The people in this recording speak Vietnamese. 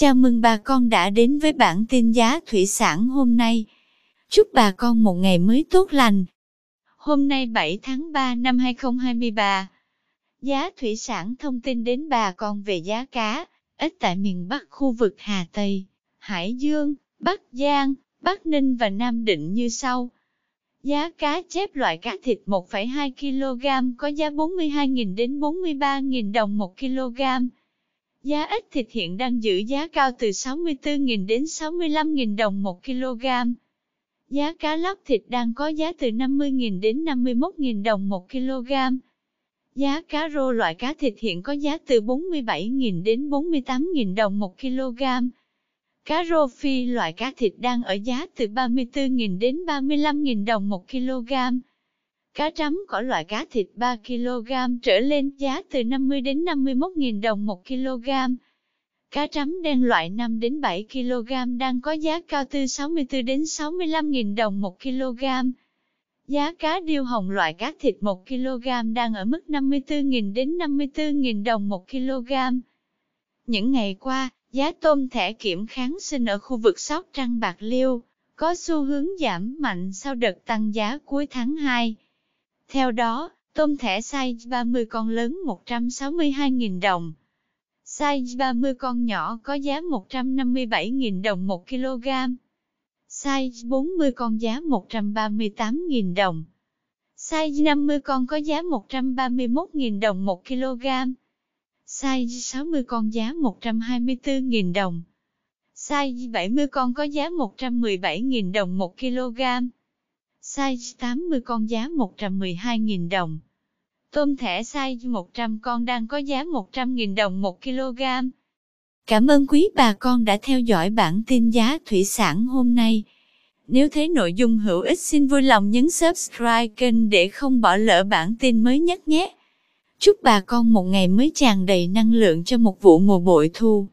Chào mừng bà con đã đến với bản tin giá thủy sản hôm nay. Chúc bà con một ngày mới tốt lành. Hôm nay 7 tháng 3 năm 2023, giá thủy sản thông tin đến bà con về giá cá, ít tại miền Bắc khu vực Hà Tây, Hải Dương, Bắc Giang, Bắc Ninh và Nam Định như sau. Giá cá chép loại cá thịt 1,2 kg có giá 42.000 đến 43.000 đồng 1 kg. Giá ếch thịt hiện đang giữ giá cao từ 64.000 đến 65.000 đồng 1 kg. Giá cá lóc thịt đang có giá từ 50.000 đến 51.000 đồng 1 kg. Giá cá rô loại cá thịt hiện có giá từ 47.000 đến 48.000 đồng 1 kg. Cá rô phi loại cá thịt đang ở giá từ 34.000 đến 35.000 đồng 1 kg. Cá trắm có loại cá thịt 3 kg trở lên giá từ 50 đến 51.000 đồng 1 kg. Cá trắm đen loại 5 đến 7 kg đang có giá cao từ 64 đến 65.000 đồng 1 kg. Giá cá điêu hồng loại cá thịt 1 kg đang ở mức 54.000 đến 54.000 đồng 1 kg. Những ngày qua, giá tôm thẻ kiểm kháng sinh ở khu vực Sóc Trăng Bạc Liêu có xu hướng giảm mạnh sau đợt tăng giá cuối tháng 2. Theo đó, tôm thẻ size 30 con lớn 162.000 đồng. Size 30 con nhỏ có giá 157.000 đồng 1 kg. Size 40 con giá 138.000 đồng. Size 50 con có giá 131.000 đồng 1 kg. Size 60 con giá 124.000 đồng. Size 70 con có giá 117.000 đồng 1 kg. Size 80 con giá 112.000 đồng. Tôm thẻ size 100 con đang có giá 100.000 đồng 1 kg. Cảm ơn quý bà con đã theo dõi bản tin giá thủy sản hôm nay. Nếu thấy nội dung hữu ích xin vui lòng nhấn subscribe kênh để không bỏ lỡ bản tin mới nhất nhé. Chúc bà con một ngày mới tràn đầy năng lượng cho một vụ mùa bội thu.